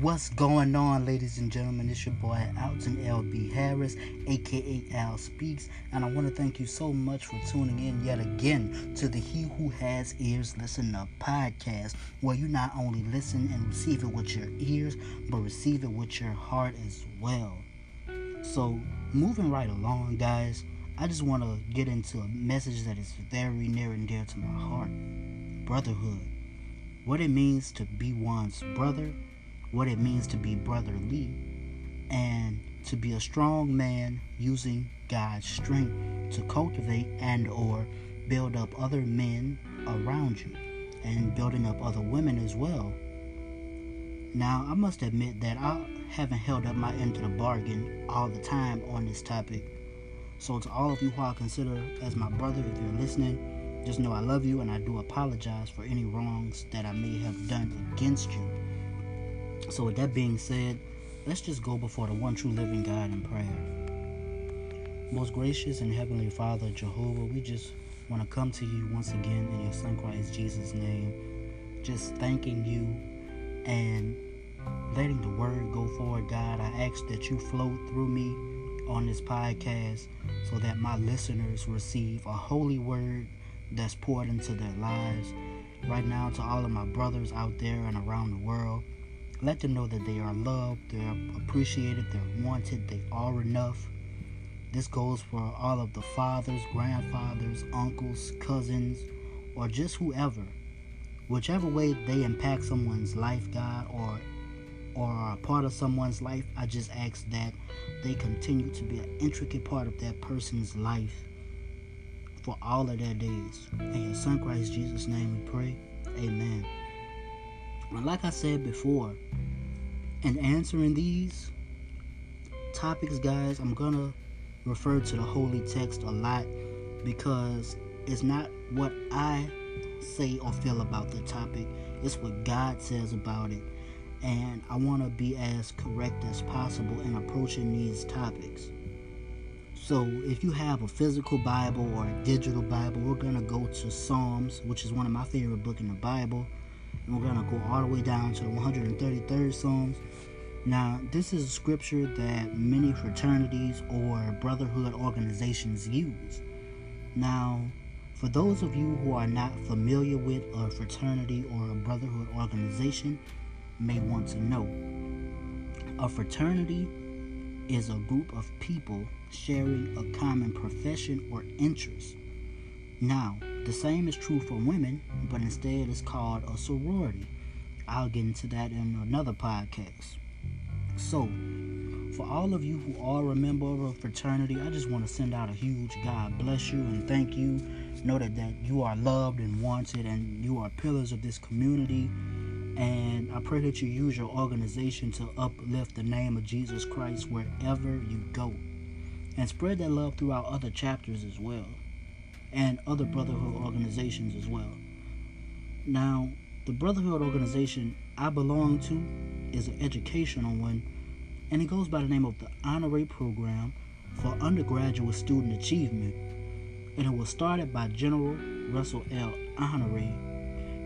What's going on, ladies and gentlemen? It's your boy Alton LB Harris, aka Al Speaks, and I want to thank you so much for tuning in yet again to the He Who Has Ears Listen Up podcast, where you not only listen and receive it with your ears, but receive it with your heart as well. So, moving right along, guys, I just want to get into a message that is very near and dear to my heart brotherhood. What it means to be one's brother what it means to be brotherly and to be a strong man using God's strength to cultivate and or build up other men around you and building up other women as well. Now, I must admit that I haven't held up my end of the bargain all the time on this topic. So, to all of you who I consider as my brother, if you're listening, just know I love you and I do apologize for any wrongs that I may have done against you. So, with that being said, let's just go before the one true living God in prayer. Most gracious and heavenly Father, Jehovah, we just want to come to you once again in your Son Christ Jesus' name, just thanking you and letting the word go forward, God. I ask that you flow through me on this podcast so that my listeners receive a holy word that's poured into their lives. Right now, to all of my brothers out there and around the world, let them know that they are loved, they're appreciated, they're wanted, they are enough. This goes for all of the fathers, grandfathers, uncles, cousins, or just whoever. Whichever way they impact someone's life, God, or or are a part of someone's life, I just ask that they continue to be an intricate part of that person's life for all of their days. In your son Christ Jesus' name we pray. Amen. And like I said before, in answering these topics, guys, I'm gonna refer to the holy text a lot because it's not what I say or feel about the topic, it's what God says about it. And I want to be as correct as possible in approaching these topics. So, if you have a physical Bible or a digital Bible, we're going to go to Psalms, which is one of my favorite books in the Bible and we're going to go all the way down to the 133rd Psalms. Now, this is a scripture that many fraternities or brotherhood organizations use. Now, for those of you who are not familiar with a fraternity or a brotherhood organization, may want to know. A fraternity is a group of people sharing a common profession or interest. Now, the same is true for women, but instead it's called a sorority. I'll get into that in another podcast. So, for all of you who are a member of a fraternity, I just want to send out a huge God bless you and thank you. Know that, that you are loved and wanted and you are pillars of this community. And I pray that you use your organization to uplift the name of Jesus Christ wherever you go. And spread that love throughout other chapters as well and other brotherhood organizations as well. Now, the brotherhood organization I belong to is an educational one, and it goes by the name of the Honore Program for Undergraduate Student Achievement, and it was started by General Russel L. Honore.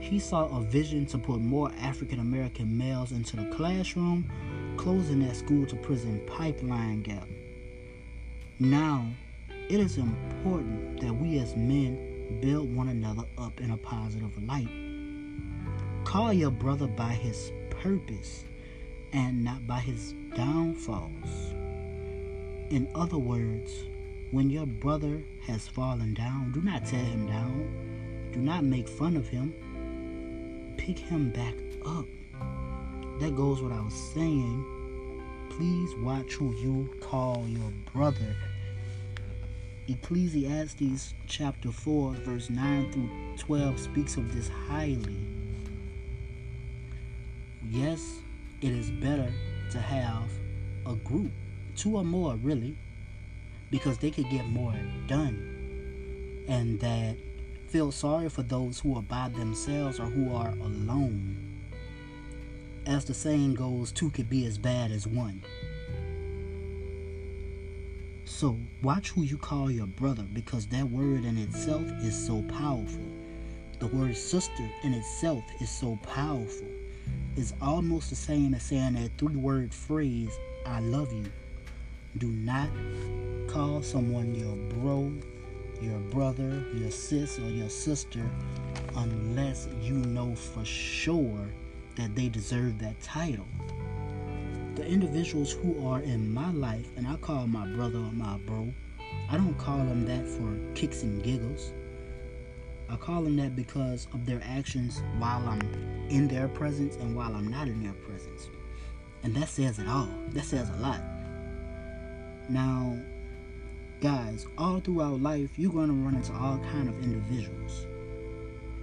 He saw a vision to put more African American males into the classroom, closing that school to prison pipeline gap. Now, it is important that we as men build one another up in a positive light. Call your brother by his purpose and not by his downfalls. In other words, when your brother has fallen down, do not tear him down. Do not make fun of him. Pick him back up. That goes was saying. Please watch who you call your brother Ecclesiastes chapter 4, verse 9 through 12 speaks of this highly. Yes, it is better to have a group, two or more really, because they could get more done. And that feel sorry for those who are by themselves or who are alone. As the saying goes, two could be as bad as one. So watch who you call your brother because that word in itself is so powerful. The word sister in itself is so powerful. It's almost the same as saying that three word phrase, I love you. Do not call someone your bro, your brother, your sis, or your sister unless you know for sure that they deserve that title. The individuals who are in my life, and I call my brother my bro, I don't call them that for kicks and giggles. I call them that because of their actions while I'm in their presence and while I'm not in their presence. And that says it all. That says a lot. Now, guys, all throughout life, you're going to run into all kind of individuals.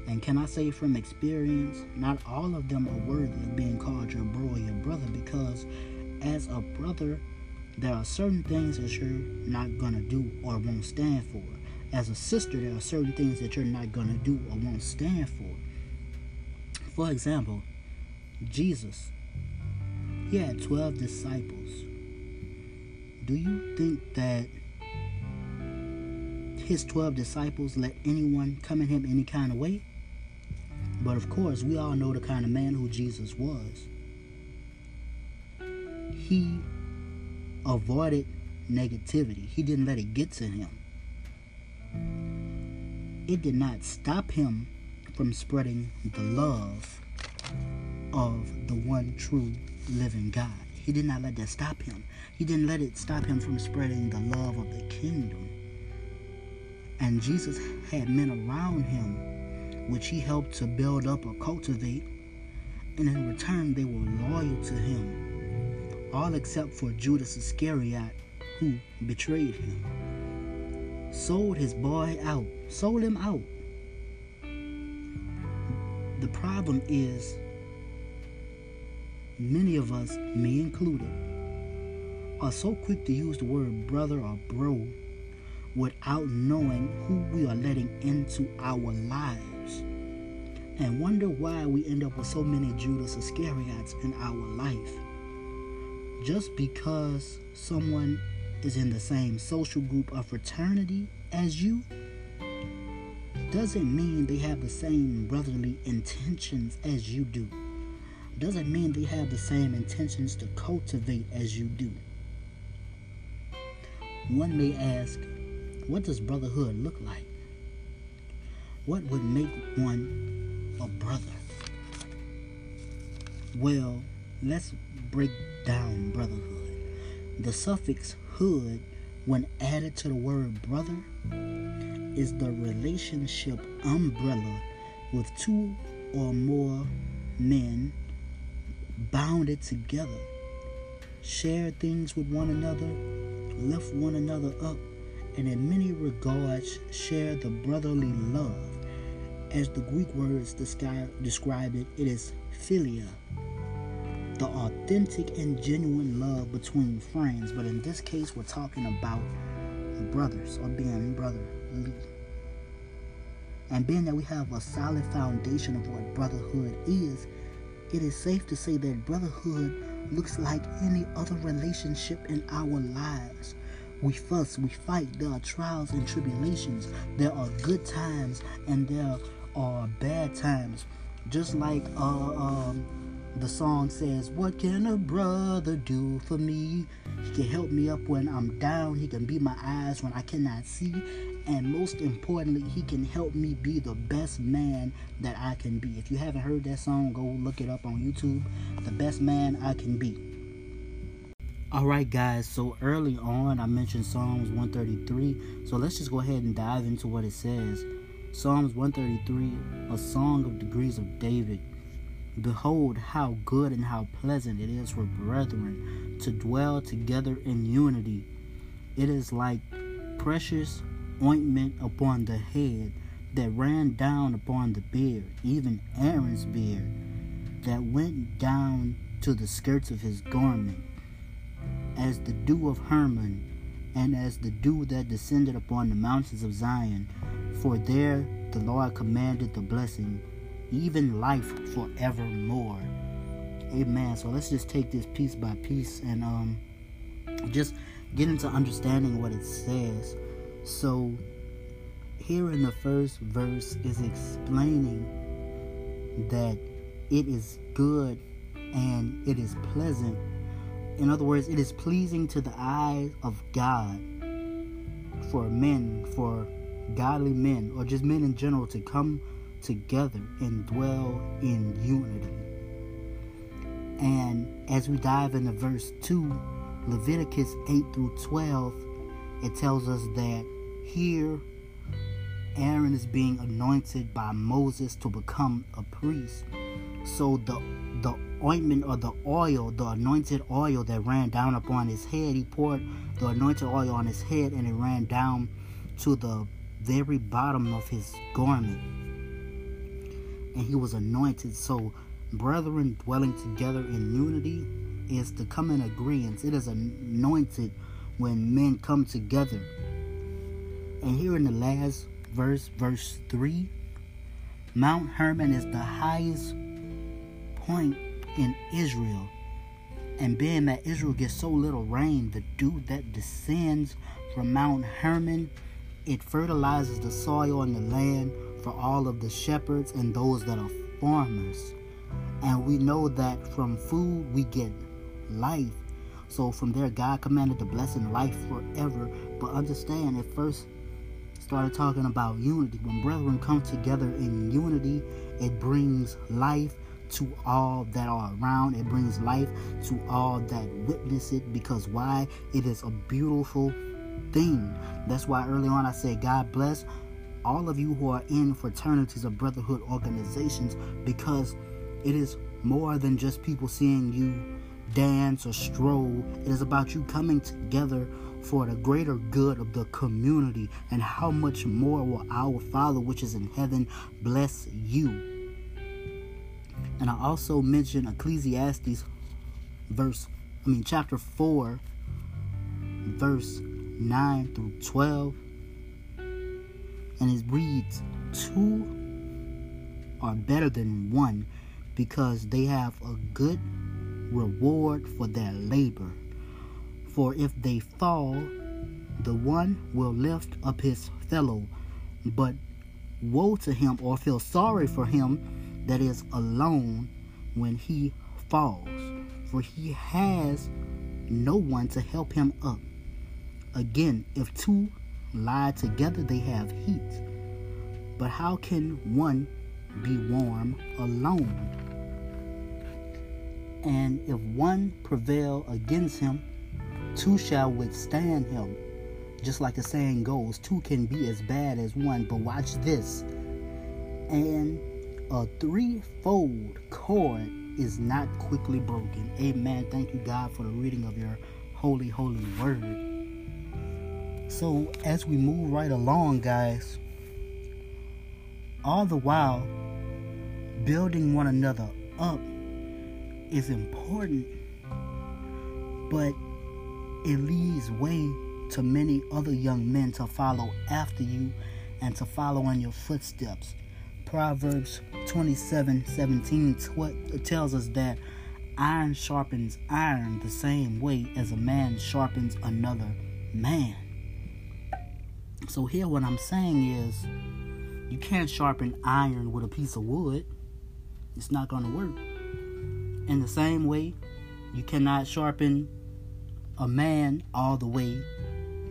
And can I say from experience, not all of them are worthy of being called your bro or your brother because as a brother, there are certain things that you're not going to do or won't stand for. As a sister, there are certain things that you're not going to do or won't stand for. For example, Jesus, he had 12 disciples. Do you think that his 12 disciples let anyone come at him any kind of way? But of course, we all know the kind of man who Jesus was. He avoided negativity, he didn't let it get to him. It did not stop him from spreading the love of the one true living God. He did not let that stop him. He didn't let it stop him from spreading the love of the kingdom. And Jesus had men around him which he helped to build up or cultivate, and in return they were loyal to him, all except for Judas Iscariot, who betrayed him. Sold his boy out, sold him out. The problem is, many of us, me included, are so quick to use the word brother or bro without knowing who we are letting into our lives and wonder why we end up with so many Judas Iscariots in our life. Just because someone is in the same social group or fraternity as you doesn't mean they have the same brotherly intentions as you do. Doesn't mean they have the same intentions to cultivate as you do. One may ask, what does brotherhood look like? What would make one a brother? Well, let's break down brotherhood. The suffix hood, when added to the word brother, is the relationship umbrella with two or more men bounded together, share things with one another, lift one another up, and in many regards share the brotherly love as the Greek words describe it, it is philia, the authentic and genuine love between friends. But in this case, we're talking about brothers or being brotherly. And being that we have a solid foundation of what brotherhood is, it is safe to say that brotherhood looks like any other relationship in our lives. We fuss, we fight, there are trials and tribulations, there are good times, and there or bad times. Just like uh, um, the song says, What can a brother do for me? He can help me up when I'm down. He can be my eyes when I cannot see. And most importantly, he can help me be the best man that I can be. If you haven't heard that song, go look it up on YouTube. The best man I can be. Alright, guys, so early on I mentioned Psalms 133. So let's just go ahead and dive into what it says. Psalms 133, a song of degrees of David. Behold, how good and how pleasant it is for brethren to dwell together in unity. It is like precious ointment upon the head that ran down upon the beard, even Aaron's beard, that went down to the skirts of his garment, as the dew of Hermon, and as the dew that descended upon the mountains of Zion. For there the Lord commanded the blessing, even life forevermore. Amen. So let's just take this piece by piece and um, just get into understanding what it says. So, here in the first verse is explaining that it is good and it is pleasant. In other words, it is pleasing to the eyes of God for men, for godly men, or just men in general to come together and dwell in unity. And as we dive into verse 2, Leviticus 8 through 12, it tells us that here Aaron is being anointed by Moses to become a priest. So the the ointment or the oil, the anointed oil that ran down upon his head, he poured the anointed oil on his head and it ran down to the very bottom of his garment. And he was anointed. So brethren dwelling together in unity is to come in agreement. It is anointed when men come together. And here in the last verse, verse 3, Mount Hermon is the highest point in Israel. And being that Israel gets so little rain, the dew that descends from Mount Hermon, it fertilizes the soil and the land for all of the shepherds and those that are farmers. And we know that from food we get life. So from there, God commanded the blessing life forever. But understand, it first started talking about unity. When brethren come together in unity, it brings life to all that are around. It brings life to all that witness it. Because why? It is a beautiful thing. That's why early on I said, God bless all of you who are in fraternities or brotherhood organizations because it is more than just people seeing you dance or stroll. It is about you coming together for the greater good of the community. And how much more will our Father which is in heaven bless you? And I also mentioned Ecclesiastes verse, I mean chapter 4, verse 9 through 12. And it reads, Two are better than one because they have a good reward for their labor. For if they fall, the one will lift up his fellow. But woe to him, or feel sorry for him that is alone when he falls, for he has no one to help him up. Again, if two lie together, they have heat. But how can one be warm alone? And if one prevail against him, two shall withstand him. Just like the saying goes, two can be as bad as one. But watch this. And a threefold cord is not quickly broken. Amen. Thank you, God, for the reading of your holy, holy word. So, as we move right along, guys, all the while building one another up is important, but it leads way to many other young men to follow after you and to follow in your footsteps. Proverbs 27 17 tw- tells us that iron sharpens iron the same way as a man sharpens another man. So, here, what I'm saying is, you can't sharpen iron with a piece of wood, it's not going to work. In the same way, you cannot sharpen a man all the way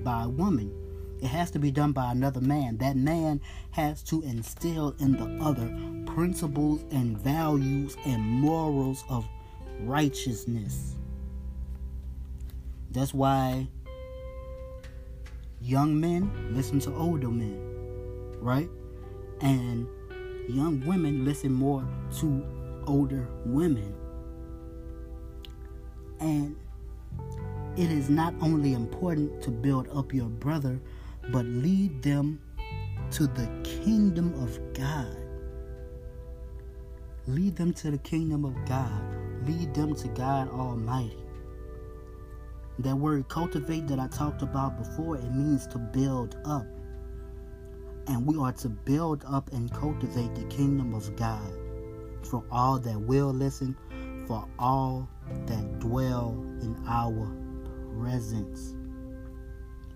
by a woman. It has to be done by another man. That man has to instill in the other principles and values and morals of righteousness. That's why young men listen to older men, right? And young women listen more to older women. And it is not only important to build up your brother, but lead them to the kingdom of God. Lead them to the kingdom of God. Lead them to God Almighty. That word cultivate that I talked about before, it means to build up. And we are to build up and cultivate the kingdom of God for all that will listen, for all that dwell in our presence.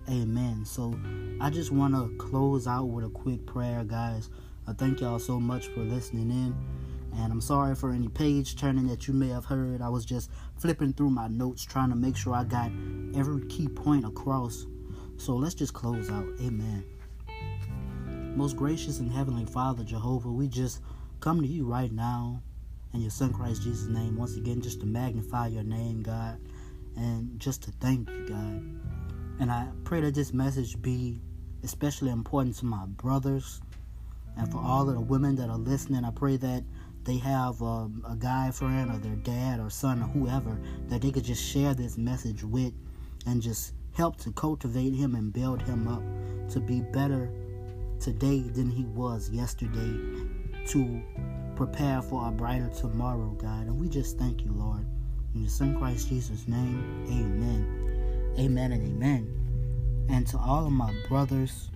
Amen. So I just want to close out with a quick prayer, guys. I thank y'all so much for listening in. And I'm sorry for any page turning that you may have heard. I was just flipping through my notes trying to make sure I got every key point across. So let's just close out. Amen. Most gracious and heavenly Father, Jehovah, we just come to you right now in your Son Christ Jesus' name once again just to magnify your name, God, and just to thank you, God. And I pray that this message be especially important to my brothers and for all of the women that are listening. I pray that they have um, a guy friend or their dad or son or whoever that they could just share this message with and just help to cultivate him and build him up to be better today than he was yesterday to prepare for a brighter tomorrow, God. And we just thank you, Lord. In your Son Christ Jesus' name, amen. Amen and amen. And to all of my brothers,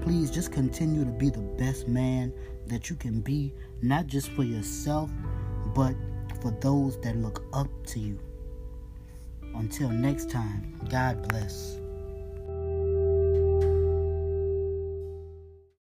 please just continue to be the best man that you can be, not just for yourself, but for those that look up to you. Until next time, God bless.